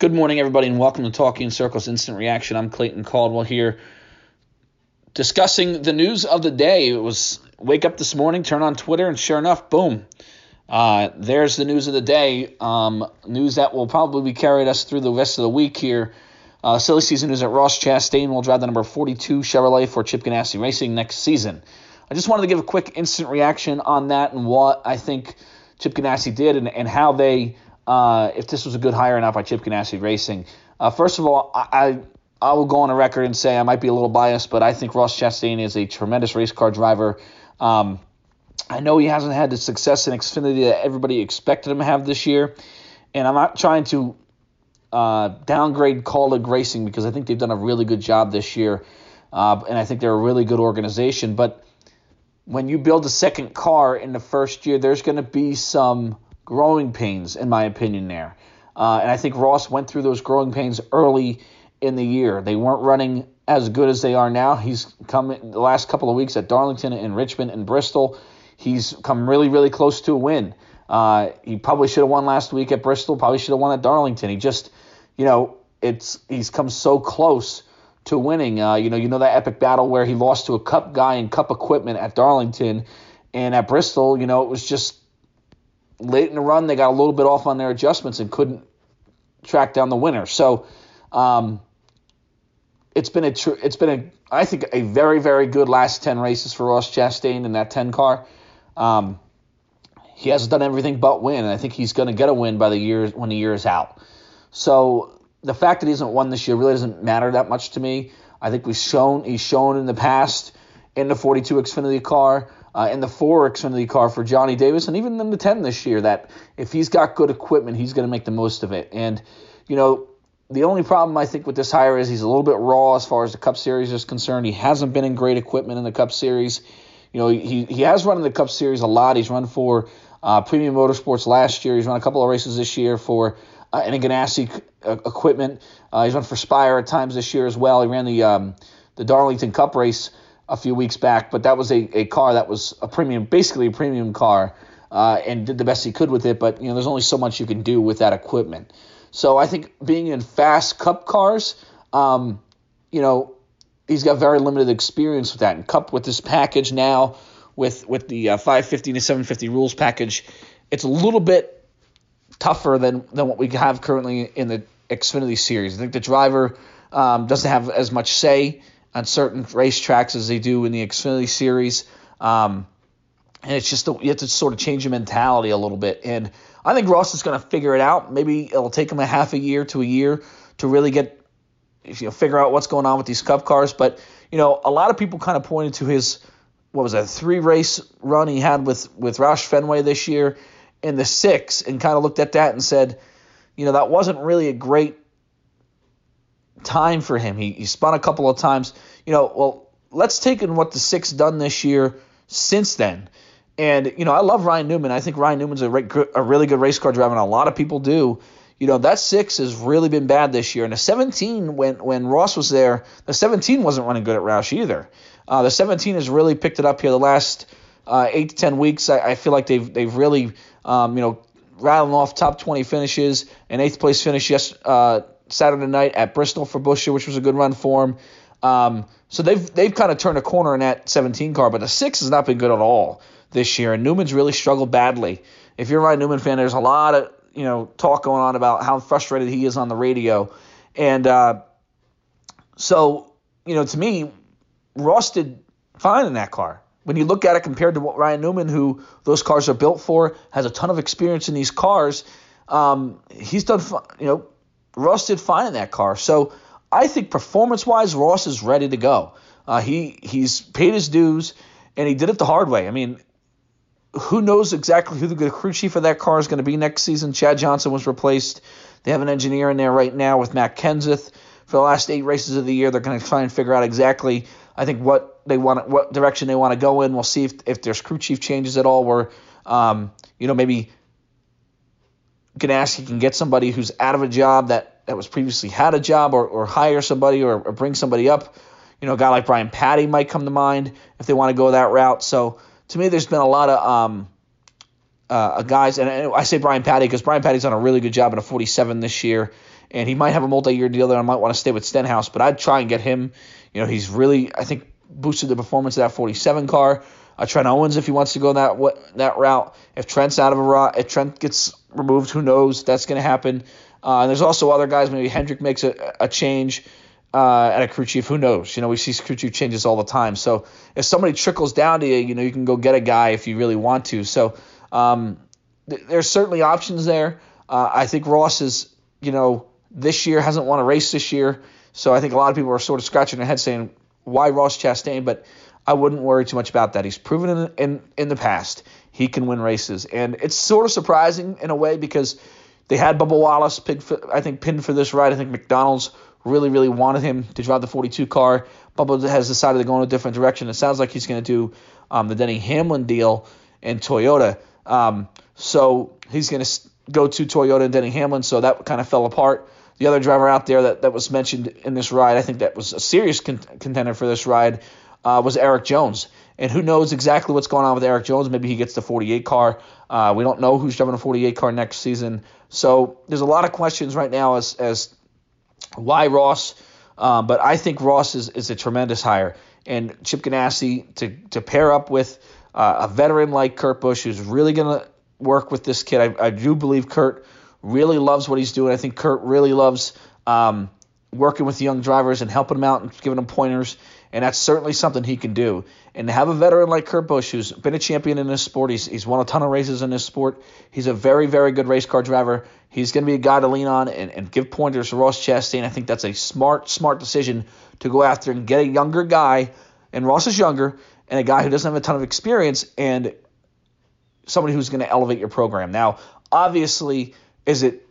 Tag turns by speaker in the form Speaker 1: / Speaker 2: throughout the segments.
Speaker 1: Good morning, everybody, and welcome to Talking in Circles Instant Reaction. I'm Clayton Caldwell here discussing the news of the day. It was wake up this morning, turn on Twitter, and sure enough, boom. Uh, there's the news of the day. Um, news that will probably be carried us through the rest of the week here. Uh, silly season news that Ross Chastain will drive the number 42 Chevrolet for Chip Ganassi Racing next season. I just wanted to give a quick instant reaction on that and what I think Chip Ganassi did and, and how they uh, if this was a good hire or not by Chip Ganassi Racing. Uh, first of all, I, I, I will go on a record and say I might be a little biased, but I think Ross Chastain is a tremendous race car driver. Um, I know he hasn't had the success in Xfinity that everybody expected him to have this year, and I'm not trying to uh, downgrade Kaulig Racing because I think they've done a really good job this year, uh, and I think they're a really good organization. But when you build a second car in the first year, there's going to be some growing pains, in my opinion, there. Uh, and I think Ross went through those growing pains early in the year. They weren't running as good as they are now. He's come in the last couple of weeks at Darlington and Richmond and Bristol. He's come really, really close to a win. Uh, he probably should have won last week at Bristol. Probably should have won at Darlington. He just, you know, it's he's come so close to winning. Uh, you know, you know that epic battle where he lost to a Cup guy in Cup equipment at Darlington, and at Bristol, you know, it was just late in the run, they got a little bit off on their adjustments and couldn't track down the winner. So um, it's been a tr- it's been a I think a very very good last ten races for Ross Chastain in that ten car. Um, he hasn't done everything but win, and I think he's going to get a win by the year when the year is out. So the fact that he hasn't won this year really doesn't matter that much to me. I think we've shown he's shown in the past in the 42 Xfinity car uh, in the four Xfinity car for Johnny Davis, and even in the 10 this year, that if he's got good equipment, he's going to make the most of it. And, you know, the only problem I think with this hire is he's a little bit raw as far as the Cup Series is concerned. He hasn't been in great equipment in the Cup Series. You know, he, he has run in the Cup Series a lot. He's run for uh, Premium Motorsports last year. He's run a couple of races this year for uh, Ganassi uh, equipment. Uh, he's run for Spire at times this year as well. He ran the um, the Darlington Cup race a few weeks back, but that was a, a car that was a premium, basically a premium car, uh, and did the best he could with it. But you know, there's only so much you can do with that equipment. So I think being in fast Cup cars, um, you know, he's got very limited experience with that. And Cup with this package now, with with the uh, 550 to 750 rules package, it's a little bit tougher than than what we have currently in the Xfinity series. I think the driver um, doesn't have as much say on certain racetracks as they do in the Xfinity Series. Um, and it's just you have to sort of change your mentality a little bit. And I think Ross is going to figure it out. Maybe it'll take him a half a year to a year to really get you know figure out what's going on with these Cup cars. But you know, a lot of people kind of pointed to his what was that three race run he had with with Roush Fenway this year in the six, and kind of looked at that and said, you know, that wasn't really a great time for him. He, he spun a couple of times. You know, well, let's take in what the six done this year since then. And, you know, I love Ryan Newman. I think Ryan Newman's a, a really good race car driver, and a lot of people do. You know, that six has really been bad this year. And the 17, when, when Ross was there, the 17 wasn't running good at Roush either. Uh, the 17 has really picked it up here the last uh, eight to 10 weeks. I, I feel like they've, they've really, um, you know, rattling off top 20 finishes, an eighth place finish yes, uh, Saturday night at Bristol for Buescher, which was a good run for him. Um, so they've they've kind of turned a corner in that 17 car, but the six has not been good at all this year, and Newman's really struggled badly. If you're a Ryan Newman fan, there's a lot of you know talk going on about how frustrated he is on the radio, and uh, so you know to me, Ross did fine in that car. When you look at it compared to what Ryan Newman, who those cars are built for, has a ton of experience in these cars, um, he's done you know Ross did fine in that car. So I think performance wise, Ross is ready to go. Uh, he he's paid his dues and he did it the hard way. I mean, who knows exactly who the crew chief of that car is going to be next season? Chad Johnson was replaced. They have an engineer in there right now with Matt Kenseth. For the last eight races of the year, they're going to try and figure out exactly, I think, what they want, what direction they want to go in. We'll see if, if there's crew chief changes at all. Where, um, you know, maybe Ganassi can ask you can get somebody who's out of a job that, that was previously had a job or, or hire somebody or, or bring somebody up. You know, a guy like Brian Pattie might come to mind if they want to go that route. So to me, there's been a lot of um, uh, guys, and I say Brian Pattie because Brian Pattie's done a really good job in a 47 this year, and he might have a multi-year deal there. I might want to stay with Stenhouse, but I'd try and get him. You know, he's really I think boosted the performance of that 47 car. Uh, Trent Owens, if he wants to go that that route. If Trent's out of a route, if Trent gets removed, who knows? That's going to happen. Uh, there's also other guys. Maybe Hendrick makes a, a change uh, at a crew chief. Who knows? You know, we see crew chief changes all the time. So if somebody trickles down to you, you know, you can go get a guy if you really want to. So um, th- there's certainly options there. Uh, I think Ross is, you know, this year hasn't won a race this year. So I think a lot of people are sort of scratching their head saying, why Ross Chastain? But I wouldn't worry too much about that. He's proven in, in, in the past he can win races. And it's sort of surprising in a way because they had Bubba Wallace, for, I think, pinned for this ride. I think McDonald's really, really wanted him to drive the 42 car. Bubba has decided to go in a different direction. It sounds like he's going to do um, the Denny Hamlin deal in Toyota. Um, so he's going to go to Toyota and Denny Hamlin. So that kind of fell apart. The other driver out there that, that was mentioned in this ride, I think that was a serious con- contender for this ride, uh, was Erik Jones. And who knows exactly what's going on with Erik Jones? Maybe he gets the 48 car. Uh, we don't know who's driving a 48 car next season. So there's a lot of questions right now as as why Ross? Um, but I think Ross is, is a tremendous hire. And Chip Ganassi to, to pair up with uh, a veteran like Kurt Busch who's really going to work with this kid. I, I do believe Kurt really loves what he's doing. I think Kurt really loves um, working with young drivers and helping them out and giving them pointers. And that's certainly something he can do. And to have a veteran like Kurt Busch, who's been a champion in this sport, he's, he's won a ton of races in this sport. He's a very, very good race car driver. He's going to be a guy to lean on and, and give pointers to Ross Chastain. I think that's a smart, smart decision to go after and get a younger guy, and Ross is younger, and a guy who doesn't have a ton of experience, and somebody who's going to elevate your program. Now, obviously, is it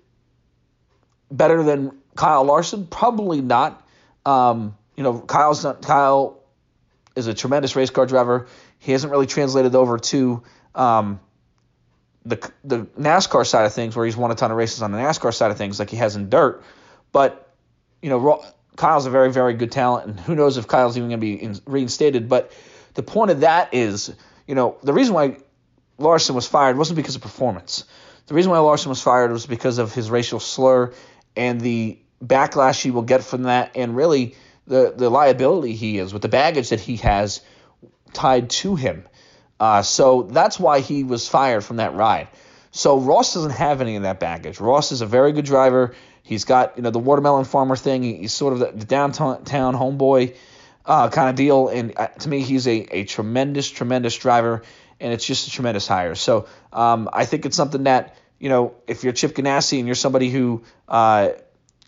Speaker 1: better than Kyle Larson? Probably not. Um, you know, Kyle's not Kyle is a tremendous race car driver. He hasn't really translated over to um, the the NASCAR side of things, where he's won a ton of races on the NASCAR side of things, like he has in dirt. But you know, Kyle's a very very good talent, and who knows if Kyle's even going to be in, reinstated. But the point of that is, you know, the reason why Larson was fired wasn't because of performance. The reason why Larson was fired was because of his racial slur and the backlash he will get from that, and really the the liability he is with the baggage that he has tied to him. Uh, so that's why he was fired from that ride. So Ross doesn't have any of that baggage. Ross is a very good driver. He's got you know the watermelon farmer thing. He's sort of the, the downtown homeboy uh, kind of deal. And uh, to me, he's a, a tremendous, tremendous driver, and it's just a tremendous hire. So um, I think it's something that you know if you're Chip Ganassi and you're somebody who uh,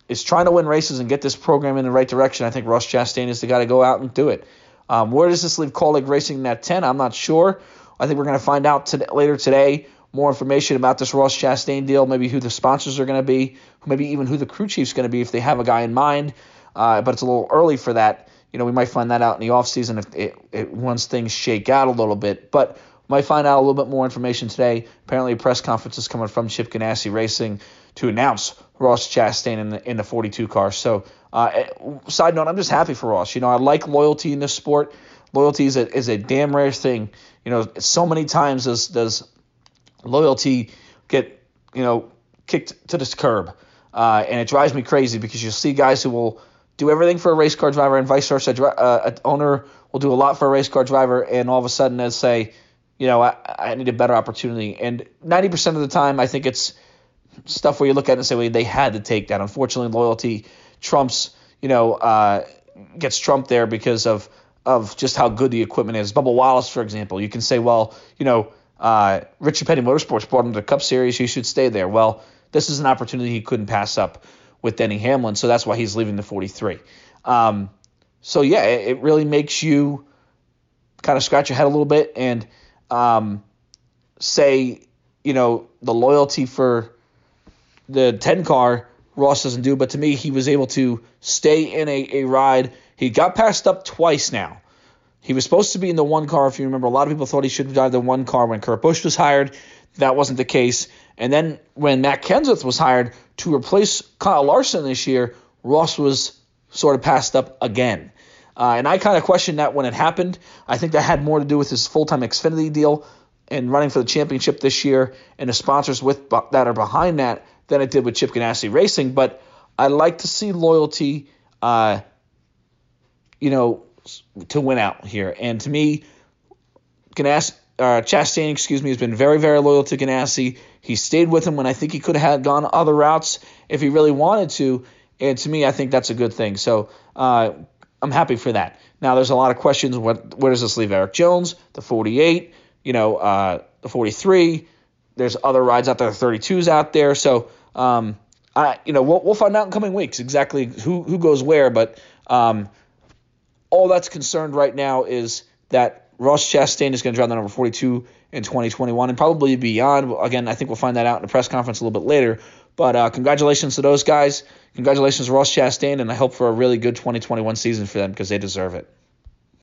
Speaker 1: is trying to win races and get this program in the right direction, I think Ross Chastain is the guy to go out and do it. Um, where does this leave Kaulig Racing at 10? I'm not sure. I think we're going to find out today, later today more information about this Ross Chastain deal, maybe who the sponsors are going to be, maybe even who the crew chief's going to be if they have a guy in mind. Uh, but it's a little early for that. You know, we might find that out in the offseason if it, it, once things shake out a little bit. But might find out a little bit more information today. Apparently, a press conference is coming from Chip Ganassi Racing to announce Ross Chastain in the in the 42 car. So, uh, eh, side note, I'm just happy for Ross. You know, I like loyalty in this sport. Loyalty is a, is a damn rare thing. You know, so many times does does loyalty get you know kicked to this curb, uh, and it drives me crazy because you see guys who will do everything for a race car driver and vice versa. Uh, an owner will do a lot for a race car driver, and all of a sudden they say, you know, I, I need a better opportunity. And 90% of the time, I think it's stuff where you look at it and say, well, they had to take that. Unfortunately, loyalty trumps, you know, uh, gets trumped there because of of just how good the equipment is. Bubba Wallace, for example, you can say, well, you know, uh, Richard Petty Motorsports brought him to the Cup Series, he should stay there. Well, this is an opportunity he couldn't pass up with Denny Hamlin, so that's why he's leaving the 43. Um, so yeah, it, it, really makes you kind of scratch your head a little bit and um, say, you know, the loyalty for the 10 car Ross doesn't do, but to me, he was able to stay in a, a ride. He got passed up twice now. He was supposed to be in the one car, if you remember. A lot of people thought he should have drive the one car when Kurt Busch was hired. That wasn't the case. And then when Matt Kenseth was hired to replace Kyle Larson this year, Ross was sort of passed up again. Uh, and I kind of questioned that when it happened. I think that had more to do with his full time Xfinity deal and running for the championship this year and the sponsors with that are behind that than it did with Chip Ganassi Racing. But I like to see loyalty, uh, you know, to win out here. And to me, Ganassi, uh, Chastain, excuse me, has been very, very loyal to Ganassi. He stayed with him when I think he could have gone other routes if he really wanted to. And to me, I think that's a good thing. So uh, I'm happy for that. Now, there's a lot of questions. What, where does this leave Erik Jones? The 48, you know, uh, the 43. There's other rides out there, the 32s out there. So, um, I, you know, we'll, we'll find out in coming weeks exactly who, who goes where. But um, all that's concerned right now is that Ross Chastain is going to drive the number 42 in 2021 and probably beyond. Again, I think we'll find that out in the press conference a little bit later. But uh, congratulations to those guys. Congratulations to Ross Chastain, and I hope for a really good 2021 season for them because they deserve it.